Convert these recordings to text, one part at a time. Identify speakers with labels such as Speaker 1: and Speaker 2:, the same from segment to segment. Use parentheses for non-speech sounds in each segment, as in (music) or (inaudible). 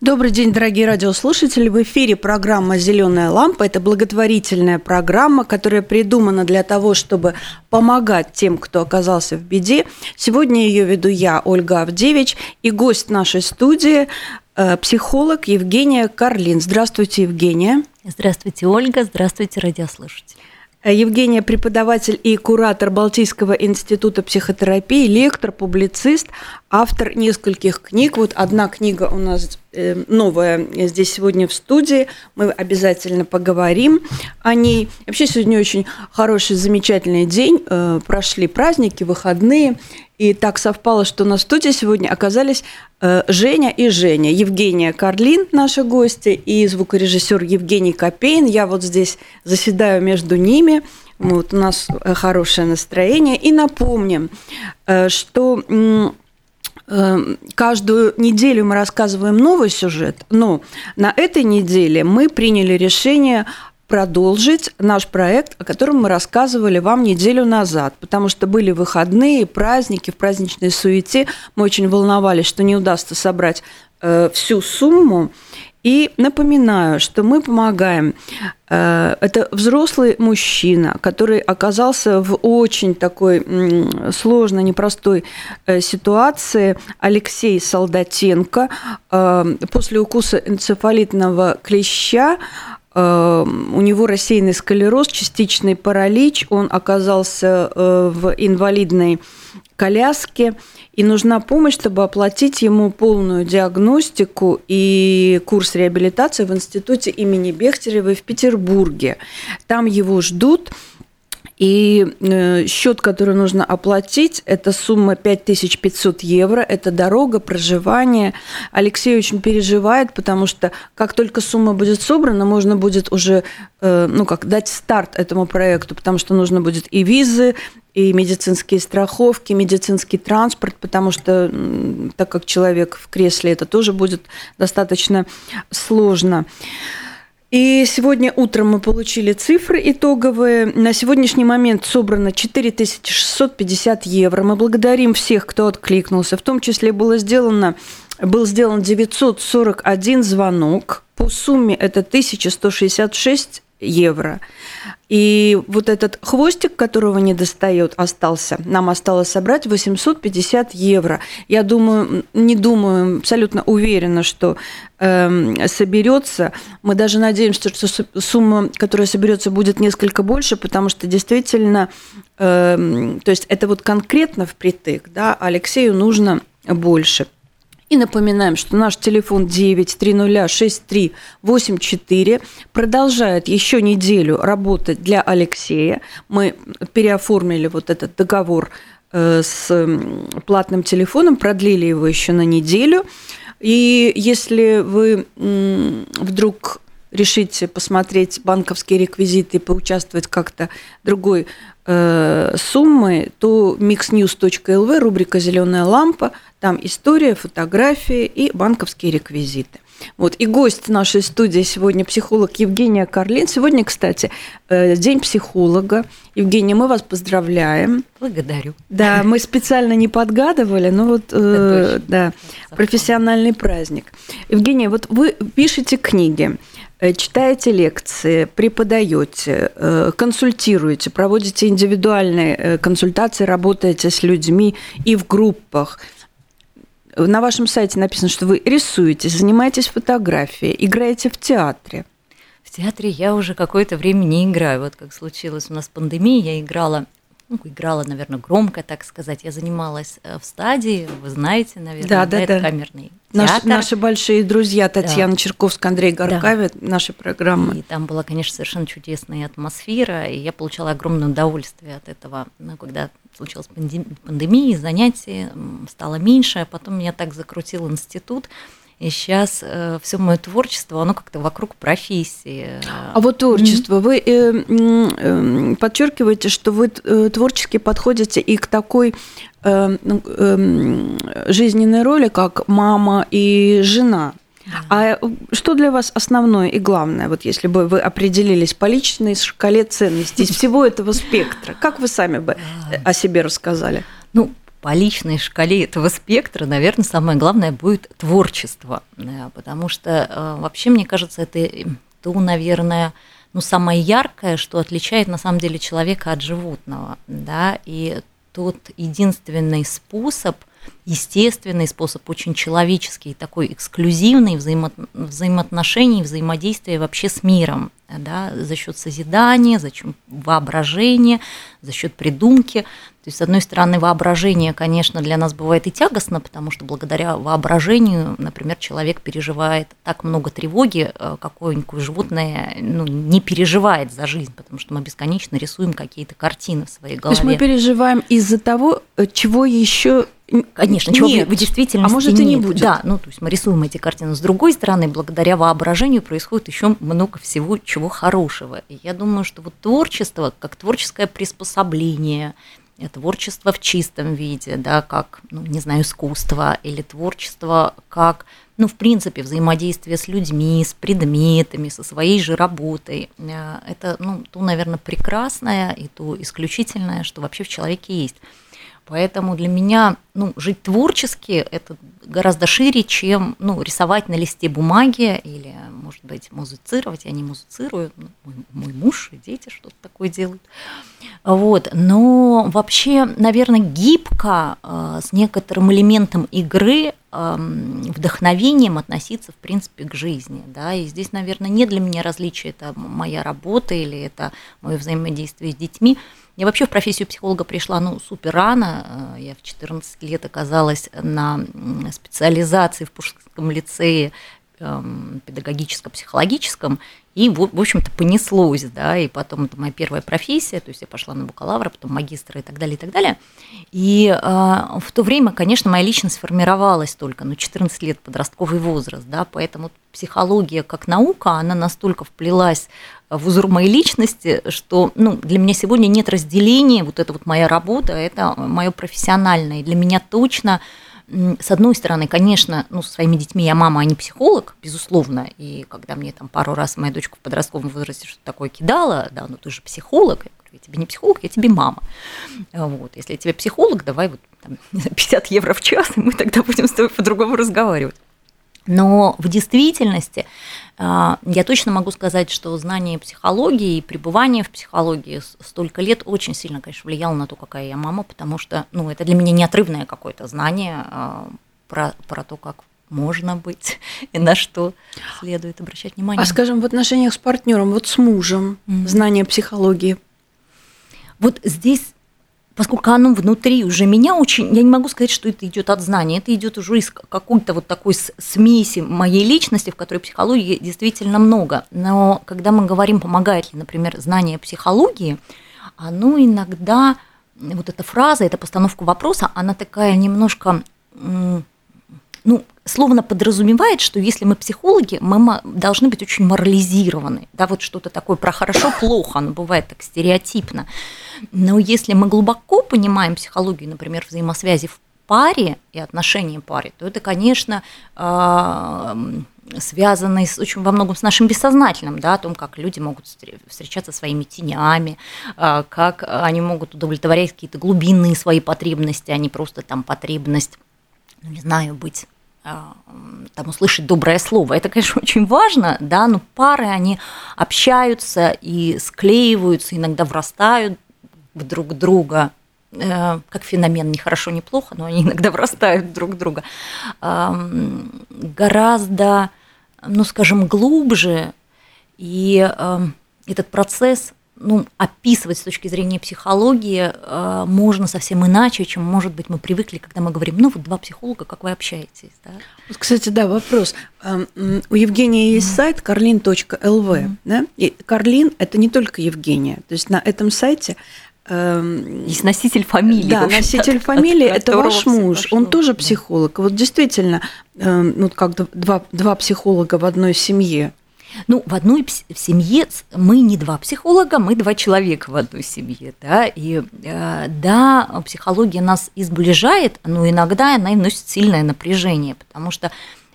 Speaker 1: Добрый день, дорогие радиослушатели. В эфире программа «Зеленая лампа». Это благотворительная программа, которая придумана для того, чтобы помогать тем, кто оказался в беде. Сегодня ее веду я, Ольга Авдевич, и гость нашей студии э, – психолог Евгения Карлин. Здравствуйте, Евгения.
Speaker 2: Здравствуйте, Ольга. Здравствуйте, радиослушатели.
Speaker 1: Э, Евгения – преподаватель и куратор Балтийского института психотерапии, лектор, публицист, автор нескольких книг. Вот одна книга у нас новая здесь сегодня в студии. Мы обязательно поговорим о ней. Вообще сегодня очень хороший, замечательный день. Э, прошли праздники, выходные. И так совпало, что на студии сегодня оказались Женя и Женя. Евгения Карлин, наши гости, и звукорежиссер Евгений Копейн. Я вот здесь заседаю между ними. Вот у нас хорошее настроение. И напомним, что каждую неделю мы рассказываем новый сюжет, но на этой неделе мы приняли решение продолжить наш проект, о котором мы рассказывали вам неделю назад, потому что были выходные, праздники, в праздничной суете. Мы очень волновались, что не удастся собрать э, всю сумму. И напоминаю, что мы помогаем. Э, это взрослый мужчина, который оказался в очень такой сложной, непростой э, ситуации. Алексей Солдатенко э, после укуса энцефалитного клеща у него рассеянный склероз, частичный паралич, он оказался в инвалидной коляске, и нужна помощь, чтобы оплатить ему полную диагностику и курс реабилитации в институте имени Бехтеревой в Петербурге. Там его ждут. И э, счет, который нужно оплатить, это сумма 5500 евро, это дорога, проживание. Алексей очень переживает, потому что как только сумма будет собрана, можно будет уже э, ну, как, дать старт этому проекту, потому что нужно будет и визы, и медицинские страховки, медицинский транспорт, потому что так как человек в кресле, это тоже будет достаточно сложно. И сегодня утром мы получили цифры итоговые. На сегодняшний момент собрано 4650 евро. Мы благодарим всех, кто откликнулся. В том числе было сделано, был сделан 941 звонок. По сумме это 1166 евро. И вот этот хвостик, которого не достает, остался. Нам осталось собрать 850 евро. Я думаю, не думаю, абсолютно уверена, что э, соберется. Мы даже надеемся, что сумма, которая соберется, будет несколько больше, потому что действительно, э, то есть это вот конкретно впритык, да, Алексею нужно больше. И напоминаем, что наш телефон 9306384 продолжает еще неделю работать для Алексея. Мы переоформили вот этот договор э, с платным телефоном, продлили его еще на неделю. И если вы вдруг решите посмотреть банковские реквизиты и поучаствовать как-то другой э, суммы, то mixnews.lv, рубрика «Зеленая лампа», там история, фотографии и банковские реквизиты. Вот. И гость нашей студии сегодня психолог Евгения Карлин. Сегодня, кстати, э, день психолога. Евгения, мы вас поздравляем.
Speaker 2: Благодарю.
Speaker 1: Да, мы специально не подгадывали, но вот э, да, профессиональный праздник. Евгения, вот вы пишете книги. Э, читаете лекции, преподаете, э, консультируете, проводите индивидуальные э, консультации, работаете с людьми и в группах. На вашем сайте написано, что вы рисуете, занимаетесь фотографией, играете в театре.
Speaker 2: В театре я уже какое-то время не играю. Вот как случилось у нас пандемия, я играла ну, играла, наверное, громко, так сказать. Я занималась в стадии, вы знаете, наверное,
Speaker 1: да, да, да.
Speaker 2: камерный
Speaker 1: Наш, наши большие друзья Татьяна да. Черковская, Андрей Горкавит, да. наши программы.
Speaker 2: И там была, конечно, совершенно чудесная атмосфера, и я получала огромное удовольствие от этого. Ну, когда случилась пандемия, занятий стало меньше, а потом меня так закрутил институт, И сейчас э, все мое творчество, оно как-то вокруг профессии.
Speaker 1: А вот творчество, mm-hmm. вы э, э, подчеркиваете, что вы э, творчески подходите и к такой э, э, жизненной роли, как мама и жена. А что для вас основное и главное, вот если бы вы определились по личной шкале ценностей всего этого спектра, как вы сами бы о себе рассказали?
Speaker 2: Ну, по личной шкале этого спектра, наверное, самое главное будет творчество, потому что э, вообще, мне кажется, это то, наверное, ну, самое яркое, что отличает на самом деле человека от животного, да, и тот единственный способ – естественный способ, очень человеческий, такой эксклюзивный взаимо взаимоотношений, взаимодействия вообще с миром, да, за счет созидания, за счет воображения, за счет придумки. То есть, с одной стороны, воображение, конечно, для нас бывает и тягостно, потому что благодаря воображению, например, человек переживает так много тревоги, э, какое-нибудь животное ну, не переживает за жизнь, потому что мы бесконечно рисуем какие-то картины в своей голове.
Speaker 1: То есть мы переживаем из-за того, э, чего еще
Speaker 2: Конечно, чего нет. в действительности
Speaker 1: А может,
Speaker 2: нет.
Speaker 1: и не будет.
Speaker 2: Да, ну, то есть мы рисуем эти картины. С другой стороны, благодаря воображению происходит еще много всего, чего хорошего. И я думаю, что вот творчество, как творческое приспособление, творчество в чистом виде, да, как, ну, не знаю, искусство, или творчество как, ну, в принципе, взаимодействие с людьми, с предметами, со своей же работой. Э, это, ну, то, наверное, прекрасное и то исключительное, что вообще в человеке есть. Поэтому для меня ну, жить творчески – это гораздо шире, чем ну, рисовать на листе бумаги или, может быть, музицировать. Я не музицирую, ну, мой, мой муж и дети что-то такое делают. Вот. Но вообще, наверное, гибко, э, с некоторым элементом игры, э, вдохновением относиться, в принципе, к жизни. Да? И здесь, наверное, не для меня различие, это моя работа или это мое взаимодействие с детьми – я вообще в профессию психолога пришла, ну, супер рано. Э, я в 14 лет оказалась на специализации в Пушкинском лицее эм, педагогическо-психологическом, и, в общем-то, понеслось, да, и потом это моя первая профессия, то есть я пошла на бакалавра, потом магистра и так далее, и так далее. И э, в то время, конечно, моя личность формировалась только, ну, 14 лет, подростковый возраст, да, поэтому психология как наука, она настолько вплелась в узор моей личности, что ну, для меня сегодня нет разделения, вот это вот моя работа, это мое профессиональное. И для меня точно, с одной стороны, конечно, ну, со своими детьми я мама, а не психолог, безусловно, и когда мне там пару раз моя дочка в подростковом возрасте что-то такое кидала, да, ну ты же психолог, я говорю, я тебе не психолог, я тебе мама. Вот, если я тебе психолог, давай вот там, (laughs) 50 евро в час, и мы тогда будем с тобой по-другому разговаривать. Но в действительности а, я точно могу сказать, что знание психологии и пребывание в психологии столько лет очень сильно, конечно, влияло на то, какая я мама, потому что ну, это для меня неотрывное какое-то знание а, про, про то, как можно быть (laughs) и на что следует обращать внимание.
Speaker 1: А скажем, в отношениях с партнером, вот с мужем, mm-hmm. знание психологии.
Speaker 2: Вот здесь поскольку оно внутри уже меня очень, я не могу сказать, что это идет от знания, это идет уже из какой-то вот такой смеси моей личности, в которой психологии действительно много. Но когда мы говорим, помогает ли, например, знание психологии, оно иногда, вот эта фраза, эта постановка вопроса, она такая немножко ну, словно подразумевает, что если мы психологи, мы должны быть очень морализированы. Да, вот что-то такое про хорошо-плохо, оно бывает так стереотипно. Но если мы глубоко понимаем психологию, например, взаимосвязи в паре и отношения паре, то это, конечно, а, связанные с, очень во многом с нашим бессознательным, да, о том, как люди могут встречаться своими тенями, а, как они могут удовлетворять какие-то глубинные свои потребности, а не просто там потребность ну, не знаю, быть а, там услышать доброе слово. Это, конечно, (laughs) очень важно, да, но пары, они общаются и склеиваются, иногда врастают друг друга, э, как феномен, не хорошо, не плохо, но они (laughs) иногда врастают друг друга, гораздо, ну, скажем, глубже, и этот процесс ну, описывать с точки зрения психологии э, можно совсем иначе, чем, может быть, мы привыкли, когда мы говорим, ну, вот два психолога, как вы общаетесь. Да?
Speaker 1: Вот, кстати, да, вопрос. Эм, у Евгения есть mm-hmm. сайт carlin.lv, mm-hmm. да? и Карлин – это не только Евгения, то есть на этом сайте
Speaker 2: Эм, Есть носитель фамилии.
Speaker 1: Да, носитель фамилии – это ваш муж. Он тоже психолог. Вот действительно, эм, ну, как два, два психолога в одной семье.
Speaker 2: Ну, в одной в семье мы не два психолога, мы два человека в одной семье, да, и э, да, психология нас изближает, но иногда она и носит сильное напряжение, потому что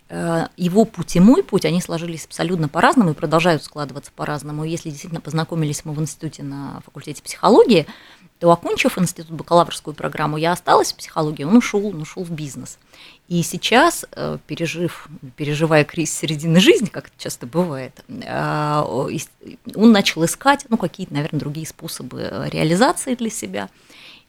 Speaker 2: его путь и мой путь, они сложились абсолютно по-разному и продолжают складываться по-разному. Если действительно познакомились мы в институте на факультете психологии, то, окончив институт бакалаврскую программу, я осталась в психологии, он ушел, он ушел в бизнес. И сейчас, э, пережив, переживая кризис середины жизни, как это часто бывает, э, он начал искать ну, какие-то, наверное, другие способы реализации для себя.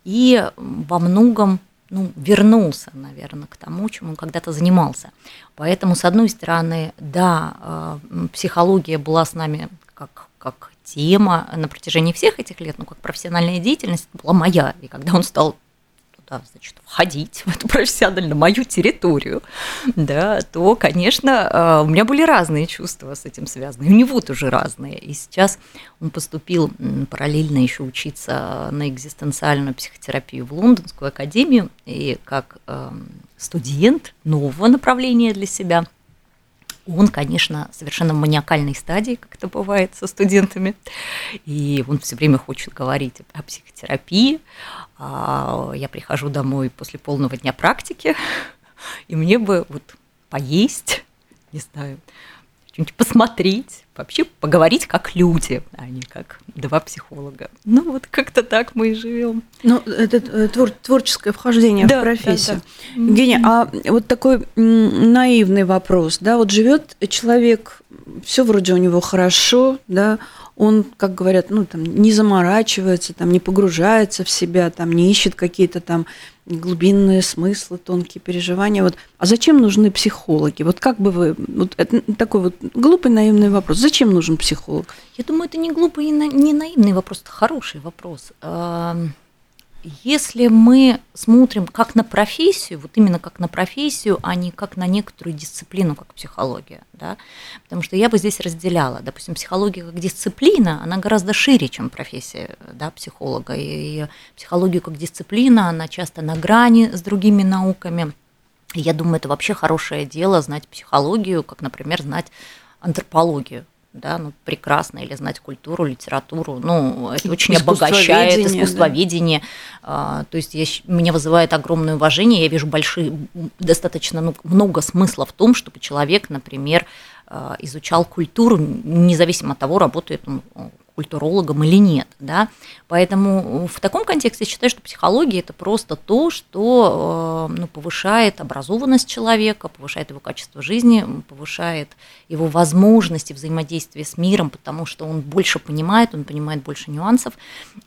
Speaker 2: И во многом ну, вернулся, наверное, к тому, чем он когда-то занимался. Поэтому, с одной стороны, да, э, психология была с нами как, как тема на протяжении всех этих лет, ну, как профессиональная деятельность была моя. И когда он стал туда, значит, входить в эту профессионально мою территорию, да, то, конечно, э, у меня были разные чувства с этим связаны. У него тоже разные. И сейчас он поступил параллельно еще учиться на экзистенциальную психотерапию в Лондонскую академию. И как студент нового направления для себя – он, конечно, совершенно в маниакальной стадии, как это бывает со студентами, и он все время хочет говорить о психотерапии. А, я прихожу домой после полного дня практики, (laughs) и мне бы вот поесть, не знаю, что-нибудь посмотреть, вообще поговорить как люди, а не как два психолога. Ну вот как-то так мы и живем.
Speaker 1: Ну это э, твор творческое вхождение да, в профессию. Да, да. Евгения, а вот такой наивный вопрос, да, вот живет человек, все вроде у него хорошо, да, он, как говорят, ну там не заморачивается, там не погружается в себя, там не ищет какие-то там глубинные смыслы, тонкие переживания. Вот, а зачем нужны психологи? Вот как бы вы... Вот это такой вот глупый, наивный вопрос. Зачем нужен психолог?
Speaker 2: Я думаю, это не глупый и не наивный вопрос, это хороший вопрос. Если мы смотрим как на профессию, вот именно как на профессию, а не как на некоторую дисциплину, как психология, да, потому что я бы здесь разделяла, допустим, психология как дисциплина, она гораздо шире, чем профессия да, психолога, и психология как дисциплина, она часто на грани с другими науками, я думаю, это вообще хорошее дело знать психологию, как, например, знать антропологию, да, ну, прекрасно, или знать культуру, литературу, ну, это очень обогащает искусствоведение, да. То есть я, меня вызывает огромное уважение, я вижу большие, достаточно ну, много смысла в том, чтобы человек, например, а, изучал культуру, независимо от того, работает он культурологом или нет. Да? Поэтому в таком контексте я считаю, что психология – это просто то, что э, ну, повышает образованность человека, повышает его качество жизни, повышает его возможности взаимодействия с миром, потому что он больше понимает, он понимает больше нюансов.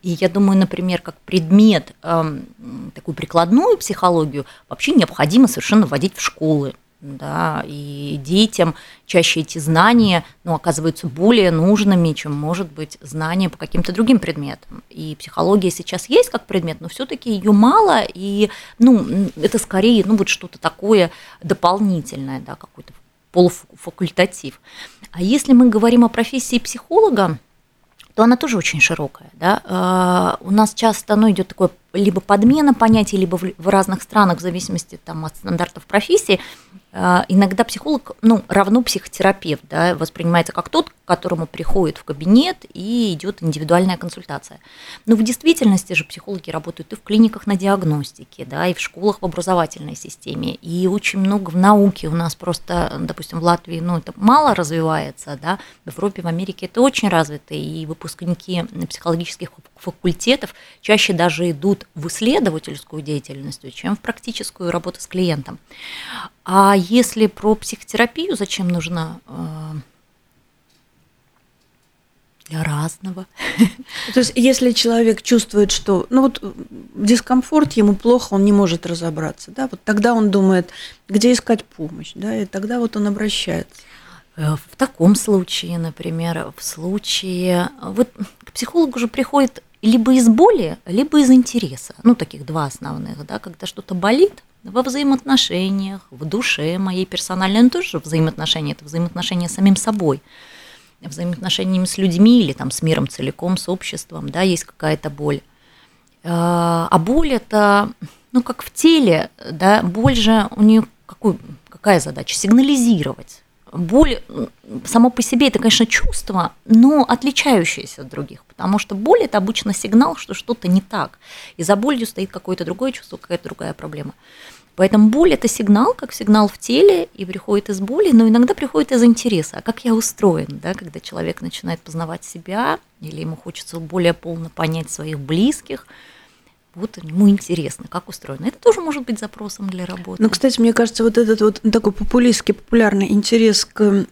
Speaker 2: И я думаю, например, как предмет, эм, такую прикладную психологию вообще необходимо совершенно вводить в школы да, и детям чаще эти знания ну, оказываются более нужными, чем, может быть, знания по каким-то другим предметам. И психология сейчас есть как предмет, но все-таки ее мало, и ну, это скорее ну, вот что-то такое дополнительное, да, какой-то полуфакультатив. А если мы говорим о профессии психолога, то она тоже очень широкая. Да? А, у нас часто ну, идет такое либо подмена понятий, либо в разных странах, в зависимости там, от стандартов профессии, иногда психолог ну, равно психотерапевт, да, воспринимается как тот, которому приходит в кабинет и идет индивидуальная консультация. Но в действительности же психологи работают и в клиниках на диагностике, да, и в школах в образовательной системе, и очень много в науке у нас просто, допустим, в Латвии, ну, это мало развивается, да, в Европе, в Америке это очень развито, и выпускники психологических факультетов чаще даже идут в исследовательскую деятельность, чем в практическую работу с клиентом. А если про психотерапию, зачем нужна? Для разного.
Speaker 1: То есть, если человек чувствует, что, ну вот дискомфорт, ему плохо, он не может разобраться, да, вот тогда он думает, где искать помощь, да, и тогда вот он обращается.
Speaker 2: Э, в таком случае, например, в случае, вот к психологу же приходит либо из боли, либо из интереса. Ну, таких два основных, да, когда что-то болит во взаимоотношениях, в душе моей персональной, ну, тоже взаимоотношения, это взаимоотношения с самим собой, взаимоотношениями с людьми или там с миром целиком, с обществом, да, есть какая-то боль. А боль это, ну, как в теле, да, боль же у нее какую, какая задача? Сигнализировать. Боль само по себе это, конечно, чувство, но отличающееся от других, потому что боль это обычно сигнал, что что-то не так. И за болью стоит какое-то другое чувство, какая-то другая проблема. Поэтому боль это сигнал, как сигнал в теле, и приходит из боли, но иногда приходит из интереса. А как я устроен, да, когда человек начинает познавать себя, или ему хочется более полно понять своих близких, вот ему интересно, как устроено. Это тоже может быть запросом для работы.
Speaker 1: Ну, кстати, мне кажется, вот этот вот такой популистский, популярный интерес к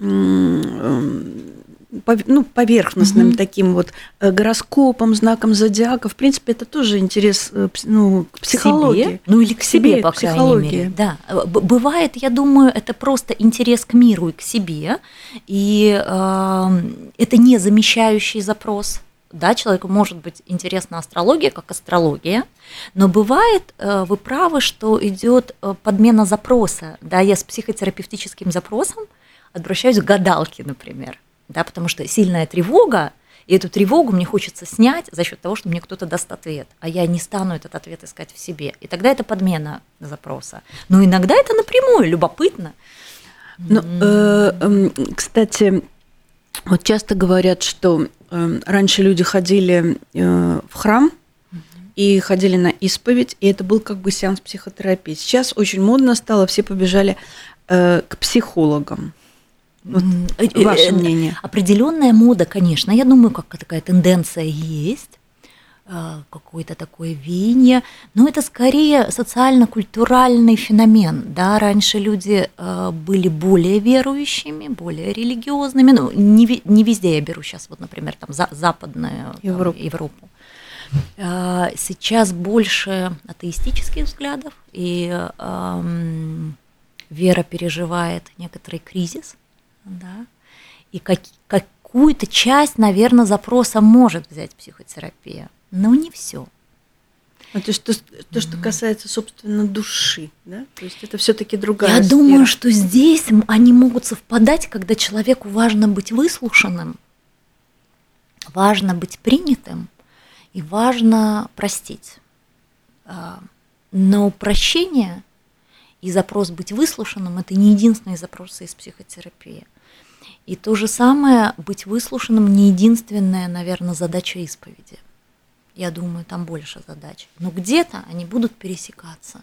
Speaker 1: ну, поверхностным угу. таким вот э, гороскопом, знаком зодиака. В принципе, это тоже интерес э, ну, к психологии.
Speaker 2: К себе? Ну или к себе, себе по крайней мере. Да. Бывает, я думаю, это просто интерес к миру и к себе, и э, это не замещающий запрос да, человеку может быть интересна астрология как астрология, но бывает, э, вы правы, что идет э, подмена запроса. Да, я с психотерапевтическим запросом обращаюсь к гадалке, например, да, потому что сильная тревога, и эту тревогу мне хочется снять за счет того, что мне кто-то даст ответ, а я не стану этот ответ искать в себе. И тогда это подмена запроса. Но иногда это напрямую, любопытно.
Speaker 1: Ну, э, э, кстати, вот часто говорят, что э, раньше люди ходили э, в храм и ходили на исповедь, и это был как бы сеанс психотерапии. Сейчас очень модно стало, все побежали э, к психологам. Вот ваше мнение.
Speaker 2: Определенная мода, конечно. Я думаю, как такая тенденция есть какое-то такое веяние, но это скорее социально-культуральный феномен. Да? Раньше люди были более верующими, более религиозными. Ну, не, не везде я беру сейчас, вот, например, там, за, западную Европу. Там, Европу. Сейчас больше атеистических взглядов, и эм, вера переживает некоторый кризис, да, и как, какую-то часть, наверное, запроса может взять психотерапия но не все.
Speaker 1: А то, что, то, что касается, собственно, души, да? То есть это все-таки другая
Speaker 2: Я сфера. думаю, что здесь они могут совпадать, когда человеку важно быть выслушанным, важно быть принятым и важно простить. А, но прощение и запрос быть выслушанным – это не единственные запросы из психотерапии. И то же самое быть выслушанным не единственная, наверное, задача исповеди я думаю, там больше задач. Но где-то они будут пересекаться.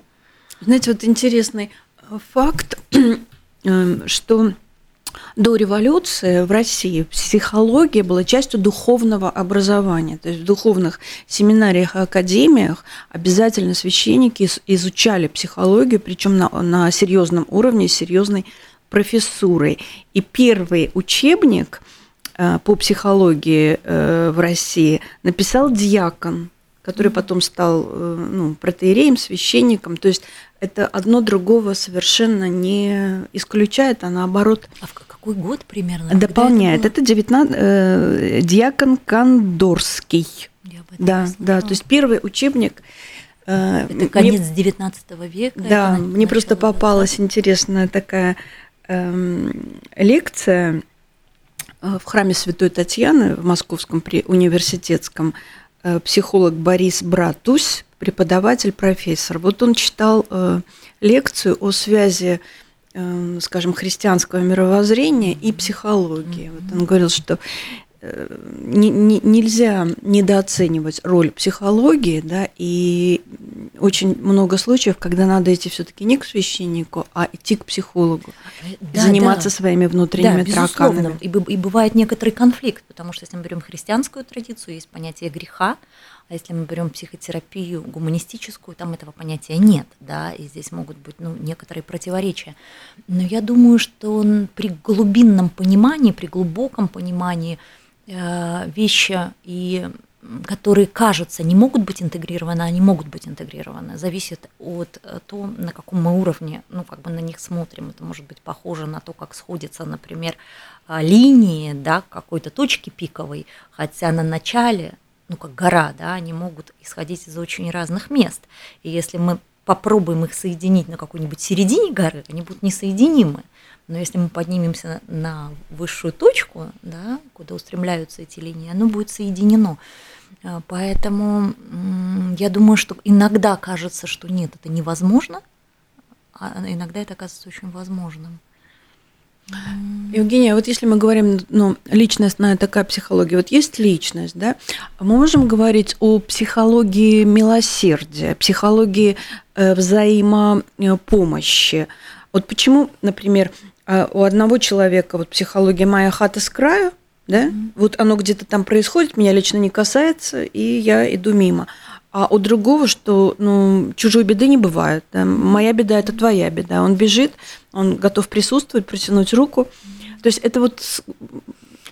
Speaker 1: Знаете, вот интересный э, факт, (clears throat) э, что до революции в России психология была частью духовного образования. То есть в духовных семинариях и академиях обязательно священники изучали психологию, причем на, на серьезном уровне, серьезной профессурой. И первый учебник – Э, по психологии э, в России написал диакон, который потом стал э, ну, протеереем, священником. То есть это одно другого совершенно не исключает, а наоборот.
Speaker 2: А в какой год примерно?
Speaker 1: Дополняет. Это, это 19, э, диакон Кондорский. Да, да. То есть первый учебник.
Speaker 2: Э, это конец мне, 19 века.
Speaker 1: Да, мне просто попалась интересная такая лекция Э, в храме Святой Татьяны в Московском университетском э, психолог Борис Братусь, преподаватель, профессор. Вот он читал э, лекцию о связи, скажем, христианского мировоззрения и психологии. Вот он говорил, что не, не, нельзя недооценивать роль психологии, да, и очень много случаев, когда надо идти все-таки не к священнику, а идти к психологу, да, заниматься да. своими внутренними да, тараканами.
Speaker 2: И, и бывает некоторый конфликт, потому что если мы берем христианскую традицию, есть понятие греха, а если мы берем психотерапию гуманистическую, там этого понятия нет, да, и здесь могут быть ну, некоторые противоречия. Но я думаю, что он при глубинном понимании, при глубоком понимании Э, вещи, и, которые, кажутся, не могут быть интегрированы, они могут быть интегрированы. Зависит от э, того, на каком мы уровне, ну, как бы на них смотрим. Это может быть похоже на то, как сходятся, например, э, линии, да, какой-то точки пиковой, хотя на начале, ну, как гора, да, они могут исходить из очень разных мест. И если мы попробуем их соединить на какой-нибудь середине горы, они будут несоединимы. Но если мы поднимемся на высшую точку, да, куда устремляются эти линии, оно будет соединено. А, поэтому я думаю, что иногда кажется, что нет, это невозможно, а иногда это оказывается очень возможным.
Speaker 1: Евгения, вот если мы говорим, ну, личностная такая психология, вот есть личность, да, мы можем говорить о психологии милосердия, психологии э, взаимопомощи. Вот почему, например, э, у одного человека вот психология «моя хата с краю», да, mm-hmm. вот оно где-то там происходит, меня лично не касается, и я иду мимо. А у другого, что ну, чужой беды не бывает. Да? Моя беда – это твоя беда. Он бежит, он готов присутствовать, протянуть руку. То есть это вот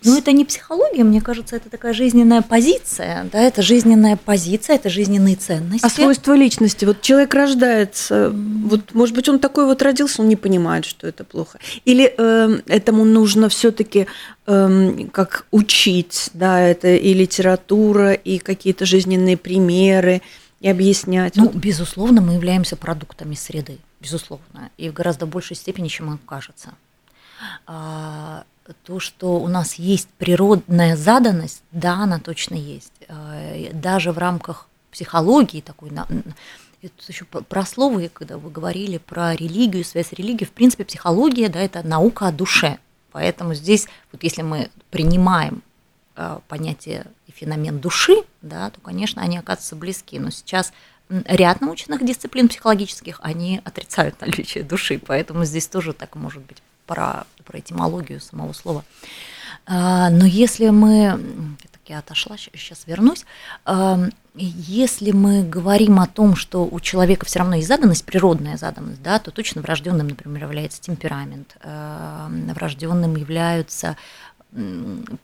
Speaker 2: ну, это не психология, мне кажется, это такая жизненная позиция, да, это жизненная позиция, это жизненные ценности.
Speaker 1: А свойства личности, вот человек рождается, вот, может быть, он такой вот родился, он не понимает, что это плохо. Или э, этому нужно все-таки э, эм, как учить, да, это и литература, и какие-то жизненные примеры, и объяснять.
Speaker 2: Ну, безусловно, мы являемся продуктами среды, безусловно, и в гораздо большей степени, чем нам кажется. То, что у нас есть природная заданность, да, она точно есть. А, даже в рамках психологии такой, это еще про слово, когда вы говорили про религию, связь религии, в принципе, психология, да, это наука о душе. Поэтому здесь, вот если мы принимаем а, понятие и феномен души, да, то, конечно, они оказываются близки. Но сейчас ряд научных дисциплин психологических, они отрицают наличие души, поэтому здесь тоже так может быть про, про этимологию самого слова. А, но если мы, так я отошла, сейчас вернусь, если мы говорим о том, что у человека все равно есть заданность, природная заданность, да, то точно врожденным, например, является темперамент, врожденным являются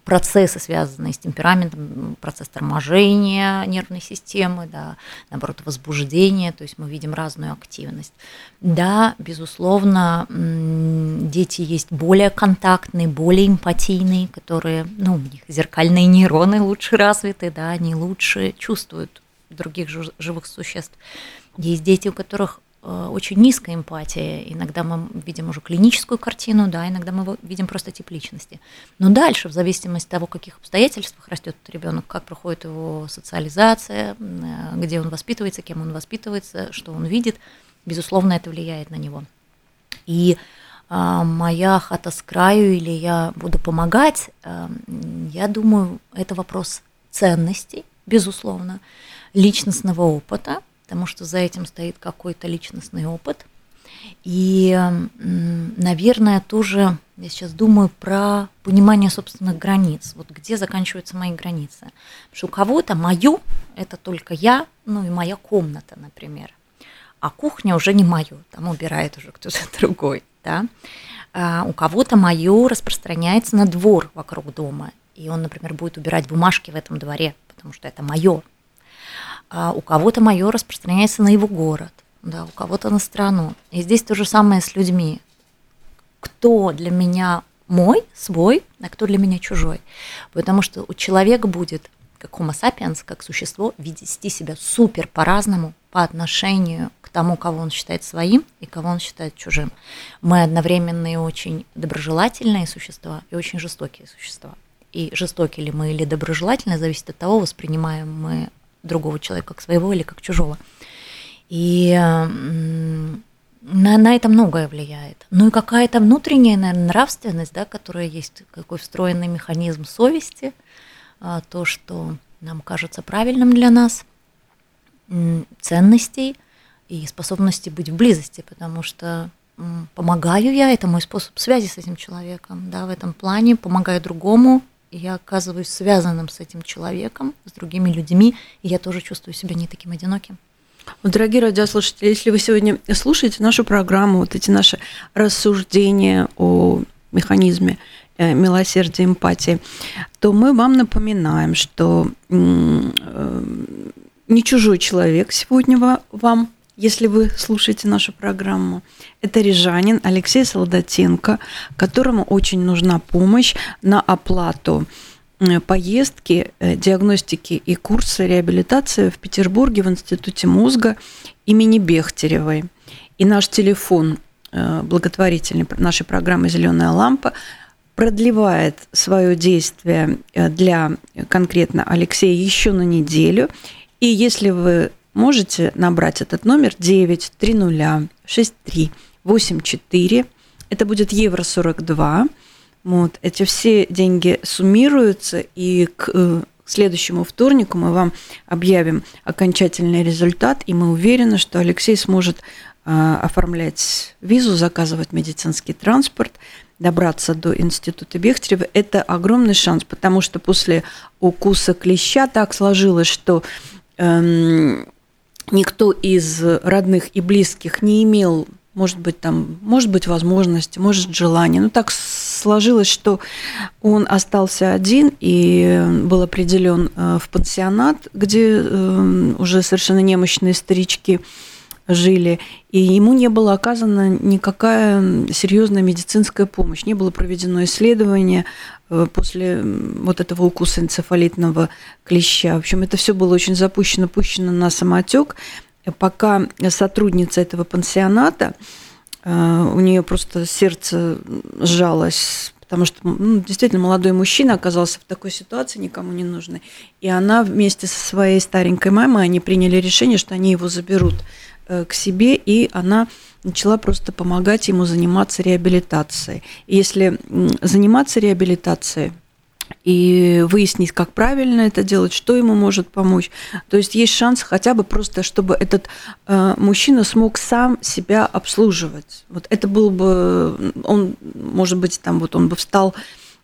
Speaker 2: процессы, связанные с темпераментом, процесс торможения нервной системы, да, наоборот, возбуждение, то есть мы видим разную активность. Да, безусловно, дети есть более контактные, более эмпатийные, которые, ну, у них зеркальные нейроны лучше развиты, да, они лучше чувствуют других живых существ. Есть дети, у которых очень низкая эмпатия. Иногда мы видим уже клиническую картину, да, иногда мы видим просто тип личности. Но дальше, в зависимости от того, в каких обстоятельствах растет ребенок, как проходит его социализация, э, где он воспитывается, кем он воспитывается, что он видит, безусловно, это влияет на него. И а, моя хата с краю или я буду помогать, я думаю, это вопрос ценностей, безусловно, личностного опыта, потому что за этим стоит какой-то личностный опыт. И, наверное, тоже я сейчас думаю про понимание собственных границ. Вот где заканчиваются мои границы. Потому что у кого-то мое – это только я, ну и моя комната, например. А кухня уже не мое, там убирает уже кто-то (laughs) другой. Да? А у кого-то мое распространяется на двор вокруг дома. И он, например, будет убирать бумажки в этом дворе, потому что это мое а у кого-то мое распространяется на его город, да, у кого-то на страну. И здесь то же самое с людьми. Кто для меня мой, свой, а кто для меня чужой. Потому что у человека будет, как homo sapiens, как существо, вести себя супер по-разному по отношению к тому, кого он считает своим и кого он считает чужим. Мы одновременно и очень доброжелательные существа и очень жестокие существа. И жестокие ли мы или доброжелательные, зависит от того, воспринимаем мы другого человека как своего или как чужого. И на, на это многое влияет. Ну и какая-то внутренняя, наверное, нравственность, да, которая есть, какой встроенный механизм совести, а, то, что нам кажется правильным для нас, ценностей и способности быть в близости, потому что помогаю я, это мой способ связи с этим человеком, да, в этом плане, помогаю другому, я оказываюсь связанным с этим человеком, с другими людьми, и я тоже чувствую себя не таким одиноким.
Speaker 1: Дорогие радиослушатели, если вы сегодня слушаете нашу программу, вот эти наши рассуждения о механизме э, милосердия, эмпатии, то мы вам напоминаем, что э, не чужой человек сегодня вам если вы слушаете нашу программу. Это рижанин Алексей Солдатенко, которому очень нужна помощь на оплату поездки, диагностики и курсы реабилитации в Петербурге в Институте мозга имени Бехтеревой. И наш телефон благотворительный нашей программы «Зеленая лампа» продлевает свое действие для конкретно Алексея еще на неделю. И если вы можете набрать этот номер 930 63 84, это будет евро 42. Вот. Эти все деньги суммируются, и к э, следующему вторнику мы вам объявим окончательный результат, и мы уверены, что Алексей сможет э, оформлять визу, заказывать медицинский транспорт, добраться до института Бехтерева. Это огромный шанс, потому что после укуса клеща так сложилось, что эм, никто из родных и близких не имел может быть, там, может быть, возможности, может, желание. Но так сложилось, что он остался один и был определен э, в пансионат, где э, уже совершенно немощные старички жили, и ему не было оказана никакая серьезная медицинская помощь, не было проведено исследование после вот этого укуса энцефалитного клеща. В общем, это все было очень запущено, пущено на самотек пока сотрудница этого пансионата, э, у нее просто сердце сжалось, потому что ну, действительно молодой мужчина оказался в такой ситуации, никому не нужный. И она вместе со своей старенькой мамой, они приняли решение, что они его заберут э, к себе, и она начала просто помогать ему заниматься реабилитацией. И если заниматься реабилитацией, и выяснить, как правильно это делать, что ему может помочь. То есть есть шанс хотя бы просто, чтобы этот э, мужчина смог сам себя обслуживать. Вот это был бы, он, может быть, там вот он бы встал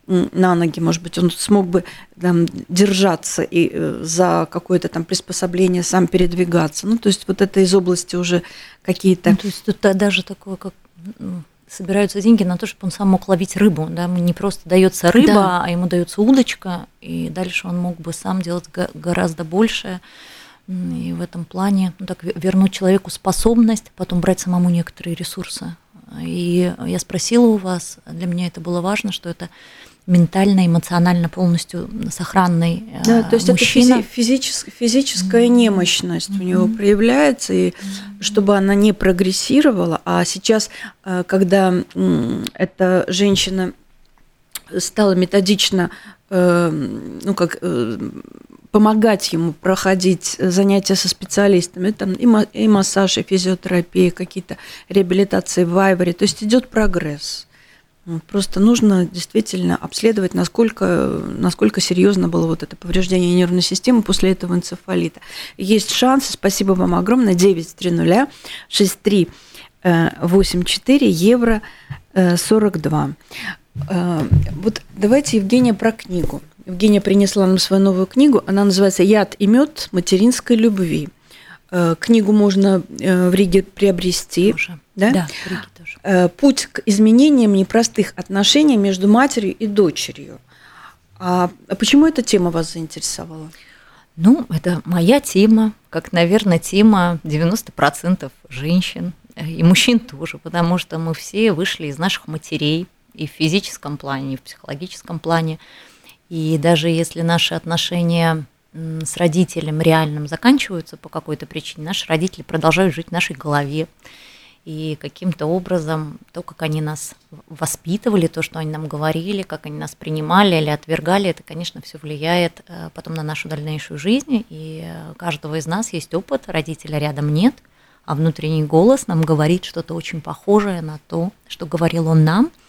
Speaker 1: на ноги, может быть, он смог бы там, держаться и э, за какое-то там приспособление сам передвигаться. Ну, то есть вот это из области уже какие-то... Ну,
Speaker 2: то есть тут даже такое, как ну, собираются деньги на то, чтобы он сам мог ловить рыбу. Да? Не просто дается рыба, да. а ему дается удочка, и дальше он мог бы сам делать гораздо больше. И в этом плане ну, так, вернуть человеку способность, потом брать самому некоторые ресурсы. И я спросила у вас, для меня это было важно, что это ментально, эмоционально полностью сохранный
Speaker 1: да, то есть мужчина. это физическая, физическая немощность mm-hmm. у него проявляется, и mm-hmm. чтобы она не прогрессировала, а сейчас, э, когда эта женщина стала методично, э, ну как э, помогать ему проходить занятия со специалистами, там и массаж, и физиотерапия, какие-то реабилитации в Вайбере, то есть идет прогресс. Просто нужно действительно обследовать, насколько, насколько серьезно было вот это повреждение нервной системы после этого энцефалита. Есть шанс, спасибо вам огромное, 930 6384 евро 42. Э, вот давайте, Евгения, про книгу. Евгения принесла нам свою новую книгу. Она называется «Яд и мед материнской любви». Э, книгу можно э, в Риге приобрести.
Speaker 2: Тоже.
Speaker 1: Да?
Speaker 2: Да, в Риге тоже.
Speaker 1: Э, путь к изменениям непростых отношений между матерью и дочерью. А, а почему эта тема вас заинтересовала?
Speaker 2: Ну, это моя тема, как, наверное, тема 90% женщин и мужчин тоже, потому что мы все вышли из наших матерей и в физическом плане, и в психологическом плане. И даже если наши отношения с родителем реальным заканчиваются по какой-то причине, наши родители продолжают жить в нашей голове. И каким-то образом то, как они нас воспитывали, то, что они нам говорили, как они нас принимали или отвергали, это, конечно, все влияет э, потом на нашу дальнейшую жизнь. И у каждого из нас есть опыт, родителя рядом нет, а внутренний голос нам говорит что-то очень похожее на то, что говорил он нам –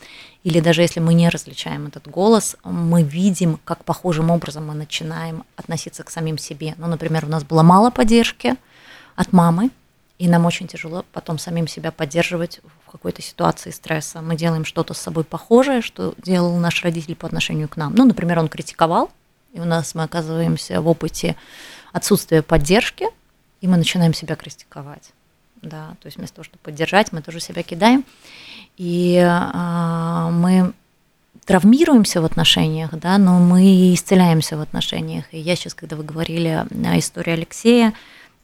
Speaker 2: или даже если мы не различаем этот голос, мы видим, как похожим образом мы начинаем относиться к самим себе. Ну, например, у нас было мало поддержки от мамы, и нам очень тяжело потом самим себя поддерживать в какой-то ситуации стресса. Мы делаем что-то с собой похожее, что делал наш родитель по отношению к нам. Ну, например, он критиковал, и у нас мы оказываемся в опыте отсутствия поддержки, и мы начинаем себя критиковать. Да, то есть вместо того, чтобы поддержать, мы тоже себя кидаем. И а, мы травмируемся в отношениях, да, но мы исцеляемся в отношениях. И я сейчас, когда вы говорили о истории Алексея,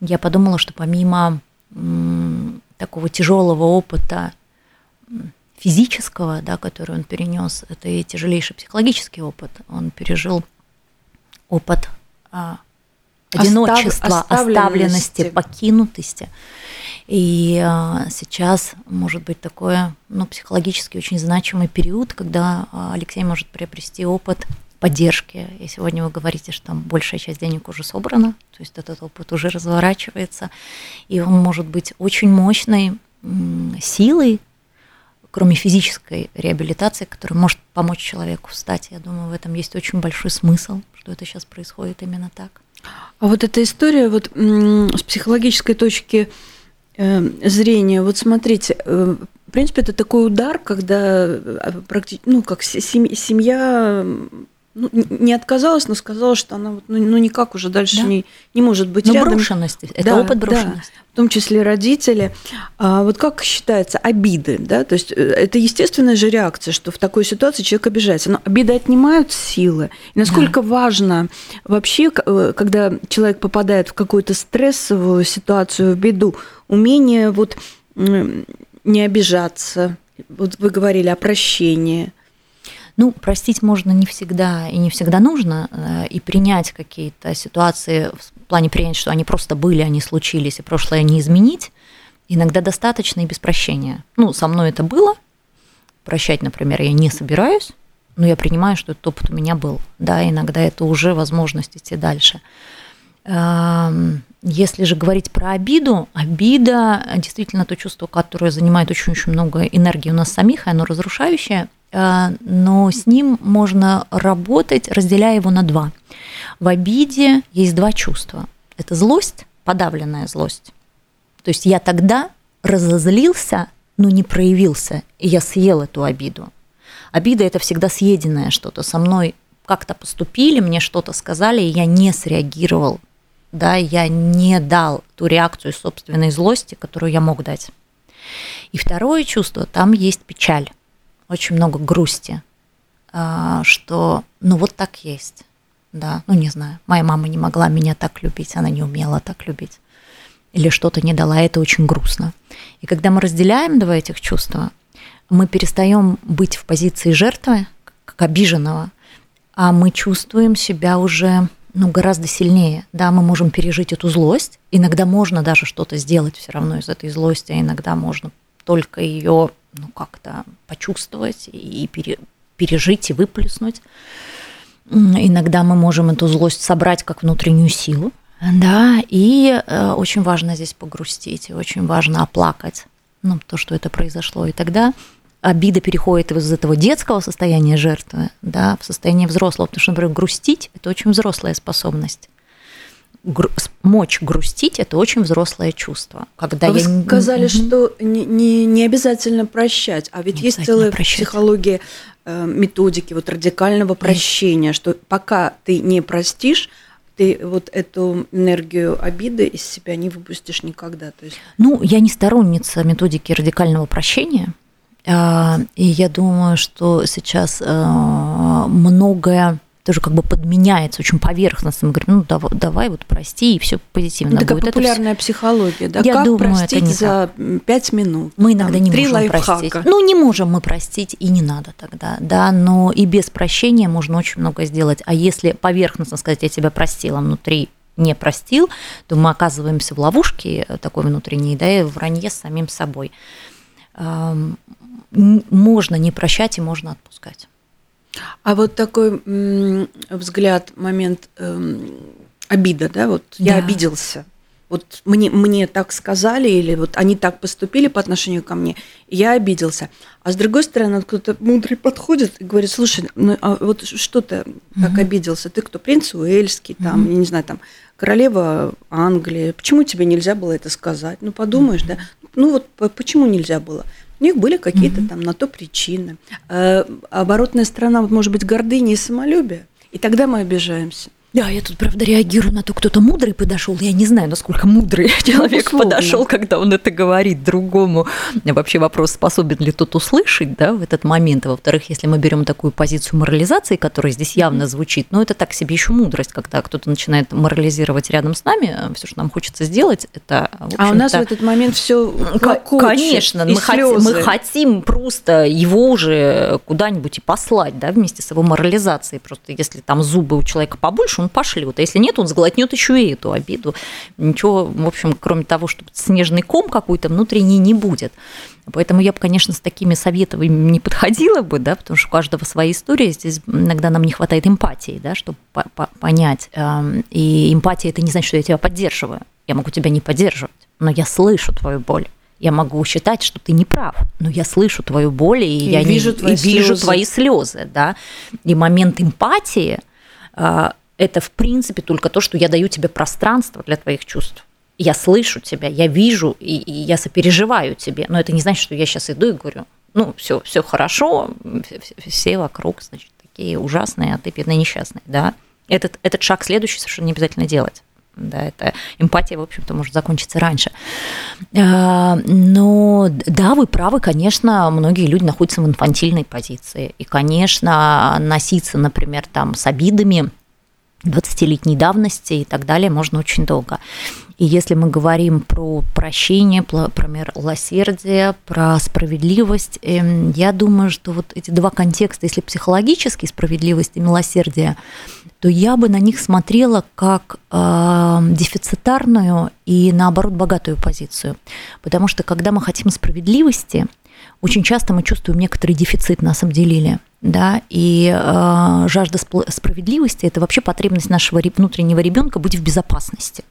Speaker 2: я подумала, что помимо такого тяжелого опыта физического, да, который он перенес, это и тяжелейший психологический опыт. Он пережил опыт а, одиночества,
Speaker 1: Остав- оставленности.
Speaker 2: покинутости. И а, сейчас может быть такое, ну, психологически очень значимый период, когда а, Алексей может приобрести опыт поддержки. И сегодня вы говорите, что там большая часть денег уже собрана, то есть этот опыт уже разворачивается, и он может быть очень мощной силой, кроме физической реабилитации, которая может помочь человеку встать. Я думаю, в этом есть очень большой смысл, что это сейчас происходит именно так.
Speaker 1: А вот эта история вот с психологической точки э, зрения, вот смотрите, э, в принципе, это такой удар, когда практически, ну, как се- семь- семья ну, не отказалась, но сказала, что она вот, ну, ну, никак уже дальше
Speaker 2: Да.
Speaker 1: не, не может быть
Speaker 2: Но
Speaker 1: рядом.
Speaker 2: брошенность, это
Speaker 1: Да,
Speaker 2: опыт
Speaker 1: да.
Speaker 2: брошенности.
Speaker 1: в том числе родители. А вот как считается обиды, да? То есть э, это естественная же реакция, что в такой ситуации человек обижается. Но обиды отнимают силы. И насколько важно вообще, э, когда человек попадает в какую-то стрессовую ситуацию, в беду, умение вот не обижаться. Вот вы говорили о прощении.
Speaker 2: Ну, простить можно не всегда и не всегда нужно, э, и принять какие-то ситуации в плане принять, что они просто были, они случились, и прошлое не изменить, иногда достаточно и без прощения. Ну, со мной это было, прощать, например, я не собираюсь, но я принимаю, что этот опыт у меня был. Да, иногда это уже возможность идти дальше. Если же говорить про обиду, обида действительно то чувство, которое занимает очень-очень много энергии у нас самих, и оно разрушающее, но с ним можно работать, разделяя его на два. В обиде есть два чувства. Это злость, подавленная злость. То есть я тогда разозлился, но не проявился, и я съел эту обиду. Обида – это всегда съеденное что-то. Со мной как-то поступили, мне что-то сказали, и я не среагировал. Да, я не дал ту реакцию собственной злости, которую я мог дать. И второе чувство, там есть печаль, очень много грусти, а, что ну вот так есть, да, ну не знаю, моя мама не могла меня так любить, она не умела так любить, или что-то не дала, это очень грустно. И когда мы разделяем два этих чувства, мы перестаем быть в позиции жертвы, как обиженного, а мы чувствуем себя уже ну, гораздо сильнее. Да, мы можем пережить эту злость. Иногда можно даже что-то сделать все равно из этой злости, а иногда можно только ее ну, как-то почувствовать и пере- пережить и выплеснуть. Иногда мы можем эту злость собрать как внутреннюю силу. Да, и э, очень важно здесь погрустить, и очень важно оплакать ну, то, что это произошло. И тогда обида переходит из этого детского состояния жертвы да, в состояние взрослого. Потому что, например, грустить – это очень взрослая способность. Гру- мочь грустить – это очень взрослое чувство. Когда
Speaker 1: вы
Speaker 2: я
Speaker 1: сказали,
Speaker 2: Мгм.
Speaker 1: что не, не, не обязательно прощать, а ведь
Speaker 2: Не
Speaker 1: есть целая
Speaker 2: прощать.
Speaker 1: психология э, методики вот радикального прощения, что пока ты не простишь, ты вот эту энергию обиды из себя не выпустишь никогда. То есть
Speaker 2: Ну, я не сторонница методики радикального прощения. А, И я думаю, что сейчас а, многое тоже как бы подменяется очень поверхностно. Мы говорим, ну давай, давай вот прости, и все позитивно
Speaker 1: ну, такая
Speaker 2: будет. Это
Speaker 1: популярная психология, да?
Speaker 2: Я
Speaker 1: как
Speaker 2: думаю, это
Speaker 1: простить
Speaker 2: не
Speaker 1: за пять минут?
Speaker 2: Мы иногда
Speaker 1: Там,
Speaker 2: не можем
Speaker 1: лайфхака.
Speaker 2: простить. Ну, не можем мы простить, и не надо тогда, да, но и без прощения можно очень много сделать. А если поверхностно сказать, я тебя простила, внутри не простил, то мы оказываемся в ловушке такой внутренней, да, и в вранье с самим собой. Можно не прощать и можно отпускать.
Speaker 1: А вот такой взгляд, момент эм, обида, да, вот я
Speaker 2: Да.
Speaker 1: обиделся. Вот мне, мне так сказали, или вот они так поступили по отношению ко мне, и я обиделся. А с другой стороны, кто-то мудрый подходит и говорит, слушай, ну а вот что ты так
Speaker 2: Мгм.
Speaker 1: обиделся? Ты кто, принц Уэльский, там,
Speaker 2: Мгм.
Speaker 1: я не знаю, там, королева Англии. Почему тебе нельзя было это сказать? Ну, подумаешь, да? Ну, вот по- почему нельзя было? У них были какие-то
Speaker 2: Мгм.
Speaker 1: там на то причины. Э, оборотная сторона, может быть, гордыня и самолюбие. И тогда мы обижаемся.
Speaker 2: Да, я тут, правда, реагирую на то, кто-то мудрый подошел. Я не знаю, насколько мудрый (laughs) человек
Speaker 1: условно.
Speaker 2: подошел, когда он это говорит другому. Вообще вопрос, способен ли тот услышать да, в этот момент. А во-вторых, если мы берем такую позицию морализации, которая здесь явно звучит, ну, это так себе еще мудрость, когда кто-то начинает морализировать рядом с нами, все, что нам хочется сделать, это,
Speaker 1: А у нас в этот момент все
Speaker 2: Конечно, мы хотим, мы хотим просто его уже куда-нибудь и послать, да, вместе с его морализацией. Просто если там зубы у человека побольше, он пошлет. А если нет, он сглотнет еще и эту обиду. Ничего, в общем, кроме того, что снежный ком какой-то внутренний не будет. Поэтому я бы, конечно, с такими советами не подходила бы, да, потому что у каждого своя история. Здесь иногда нам не хватает эмпатии, да, чтобы понять. Эм, и эмпатия это не значит, что я тебя поддерживаю. Я могу тебя не поддерживать, но я слышу твою боль. Я могу считать, что ты не прав, но я слышу твою боль, и, и я вижу, не, твои, и слезы. вижу твои слезы. Да? И момент эмпатии э, это, в принципе, только то, что я даю тебе пространство для твоих чувств. Я слышу тебя, я вижу, и, и я сопереживаю тебе. Но это не значит, что я сейчас иду и говорю, ну, все, все хорошо, все вокруг, значит, такие ужасные, а ты бедный несчастный, да. Этот, этот шаг следующий совершенно не обязательно делать да, это эмпатия, в общем-то, может закончиться раньше. А, но да, вы правы, конечно, многие люди находятся в инфантильной позиции. И, конечно, носиться, например, там с обидами 20-летней давности и так далее можно очень долго. И если мы говорим про прощение, про милосердие, про справедливость, эм, я думаю, что вот эти два контекста, если психологический справедливость и милосердие, то я бы на них смотрела как э, дефицитарную и наоборот богатую позицию. Потому что когда мы хотим справедливости, очень часто мы чувствуем некоторый дефицит на самом деле. Да, и э, жажда справедливости это вообще потребность нашего внутреннего ребенка быть в безопасности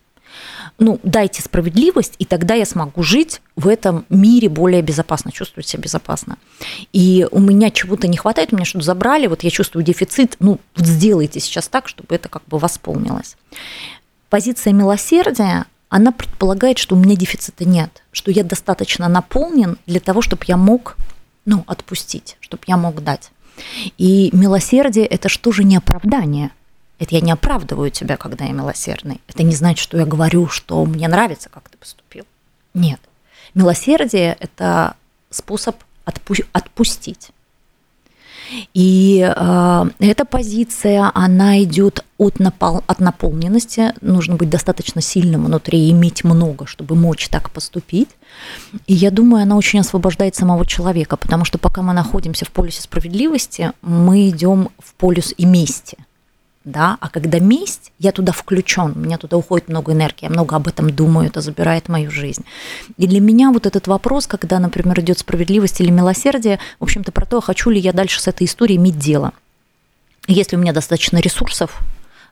Speaker 2: ну, дайте справедливость, и тогда я смогу жить в этом мире более безопасно, чувствовать себя безопасно. И у меня чего-то не хватает, у меня что-то забрали, вот я чувствую дефицит, ну, вот сделайте сейчас так, чтобы это как бы восполнилось. Позиция милосердия, она предполагает, что у меня дефицита нет, что я достаточно наполнен для того, чтобы я мог, ну, отпустить, чтобы я мог дать. И милосердие – это что же не оправдание – это я не оправдываю тебя, когда я милосердный. Это не значит, что я говорю, что мне нравится, как ты поступил. Нет. Милосердие – это способ отпу- отпустить. И э, эта позиция, она идет от, напол- от наполненности. Нужно быть достаточно сильным внутри, иметь много, чтобы мочь так поступить. И я думаю, она очень освобождает самого человека, потому что пока мы находимся в полюсе справедливости, мы идем в полюс и мести – да, а когда месть, я туда включен, у меня туда уходит много энергии, я много об этом думаю, это забирает мою жизнь. И для меня вот этот вопрос, когда, например, идет справедливость или милосердие, в общем-то про то, хочу ли я дальше с этой историей иметь дело. Если у меня достаточно ресурсов,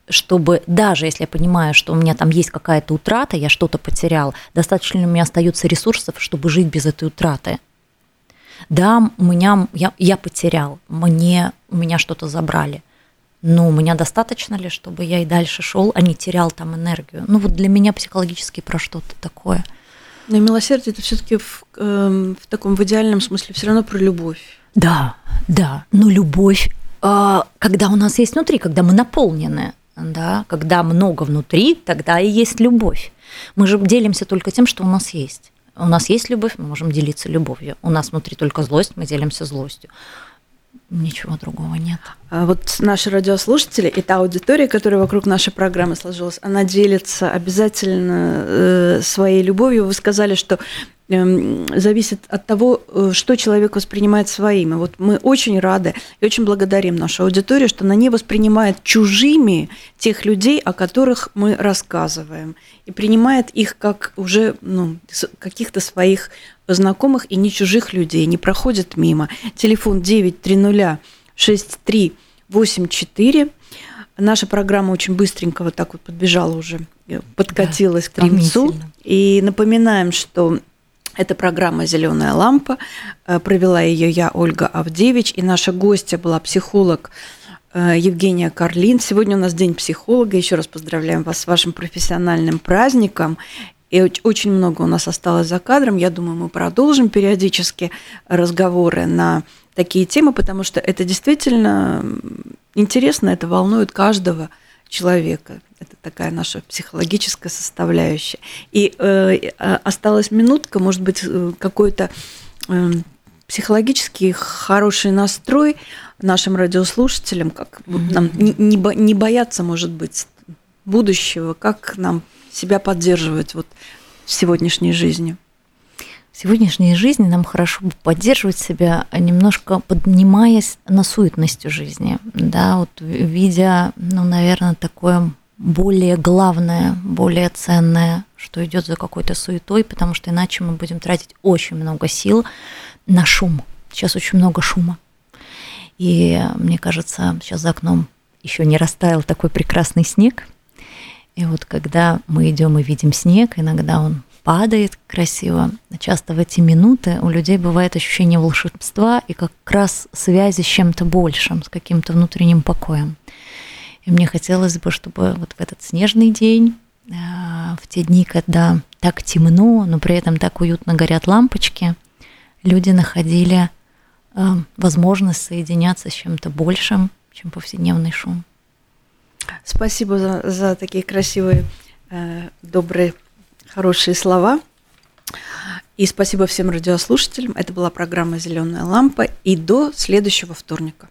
Speaker 2: чтобы даже если я понимаю, что у меня там есть какая-то утрата, я что-то потерял, достаточно ли у меня остается ресурсов, чтобы жить без этой утраты. Да, у меня я, я потерял, мне у меня что-то забрали ну, у меня достаточно ли, чтобы я и дальше шел, а не терял там энергию? Ну, вот для меня психологически про что-то такое.
Speaker 1: Но милосердие это все-таки в, э, в таком в идеальном смысле все равно про любовь.
Speaker 2: Да, да. Но любовь, э, когда у нас есть внутри, когда мы наполнены, да, когда много внутри, тогда и есть любовь. Мы же делимся только тем, что у нас есть. У нас есть любовь, мы можем делиться любовью. У нас внутри только злость, мы делимся злостью. Ничего другого нет.
Speaker 1: А вот наши радиослушатели и та аудитория, которая вокруг нашей программы сложилась, она делится обязательно э, своей любовью. Вы сказали, что Эм, зависит от того, э, что человек воспринимает своим. И вот мы очень рады и очень благодарим нашу аудиторию, что она не воспринимает чужими тех людей, о которых мы рассказываем, и принимает их как уже ну, каких-то своих знакомых и не чужих людей, не проходит мимо. Телефон 930 6384. Наша программа очень быстренько вот так вот подбежала уже, э, подкатилась да, к концу. И напоминаем, что это программа «Зеленая лампа». Э, провела ее я, Ольга Авдевич, и наша гостья была психолог э, Евгения Карлин. Сегодня у нас День психолога. Еще раз поздравляем вас с вашим профессиональным праздником. И очень много у нас осталось за кадром. Я думаю, мы продолжим периодически разговоры на такие темы, потому что это действительно интересно, это волнует каждого человека. Это такая наша психологическая составляющая. И э, а, осталась минутка, может быть, э, какой-то э, психологический хороший настрой нашим радиослушателям, как mm-hmm. нам не, не бояться, может быть, будущего, как нам себя поддерживать вот в сегодняшней жизни.
Speaker 2: В сегодняшней жизни нам хорошо бы поддерживать себя, немножко поднимаясь на суетностью жизни, да, вот видя, ну, наверное, такое более главное, более ценное, что идет за какой-то суетой, потому что иначе мы будем тратить очень много сил на шум. Сейчас очень много шума. И мне кажется, сейчас за окном еще не растаял такой прекрасный снег. И вот когда мы идем и видим снег, иногда он падает красиво. Часто в эти минуты у людей бывает ощущение волшебства и как раз связи с чем-то большим, с каким-то внутренним покоем. И мне хотелось бы, чтобы вот в этот снежный день, а, в те дни, когда так темно, но при этом так уютно горят лампочки, люди находили а, возможность соединяться с чем-то большим, чем повседневный шум.
Speaker 1: Спасибо за, за такие красивые, э, добрые, хорошие слова. И спасибо всем радиослушателям. Это была программа «Зеленая лампа». И до следующего вторника.